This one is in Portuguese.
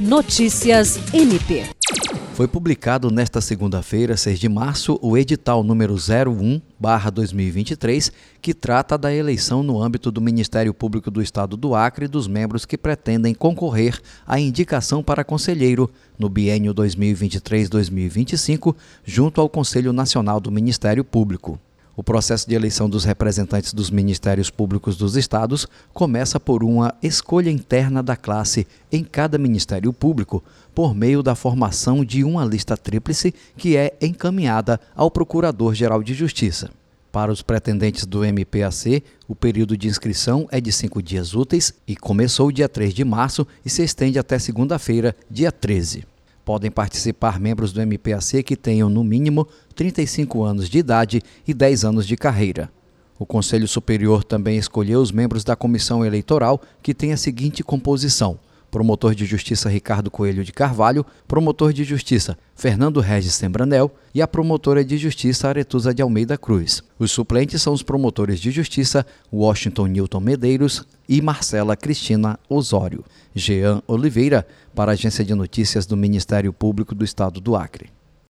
Notícias MP. Foi publicado nesta segunda-feira, 6 de março, o edital número 01/2023, que trata da eleição no âmbito do Ministério Público do Estado do Acre dos membros que pretendem concorrer à indicação para conselheiro no biênio 2023-2025, junto ao Conselho Nacional do Ministério Público. O processo de eleição dos representantes dos ministérios públicos dos estados começa por uma escolha interna da classe em cada ministério público, por meio da formação de uma lista tríplice que é encaminhada ao Procurador-Geral de Justiça. Para os pretendentes do MPAC, o período de inscrição é de cinco dias úteis e começou dia 3 de março e se estende até segunda-feira, dia 13. Podem participar membros do MPAC que tenham, no mínimo, 35 anos de idade e 10 anos de carreira. O Conselho Superior também escolheu os membros da Comissão Eleitoral, que tem a seguinte composição: promotor de justiça Ricardo Coelho de Carvalho, promotor de justiça Fernando Regis Sembranel e a promotora de justiça Aretusa de Almeida Cruz. Os suplentes são os promotores de justiça Washington Newton Medeiros e Marcela Cristina Osório. Jean Oliveira, para a Agência de Notícias do Ministério Público do Estado do Acre.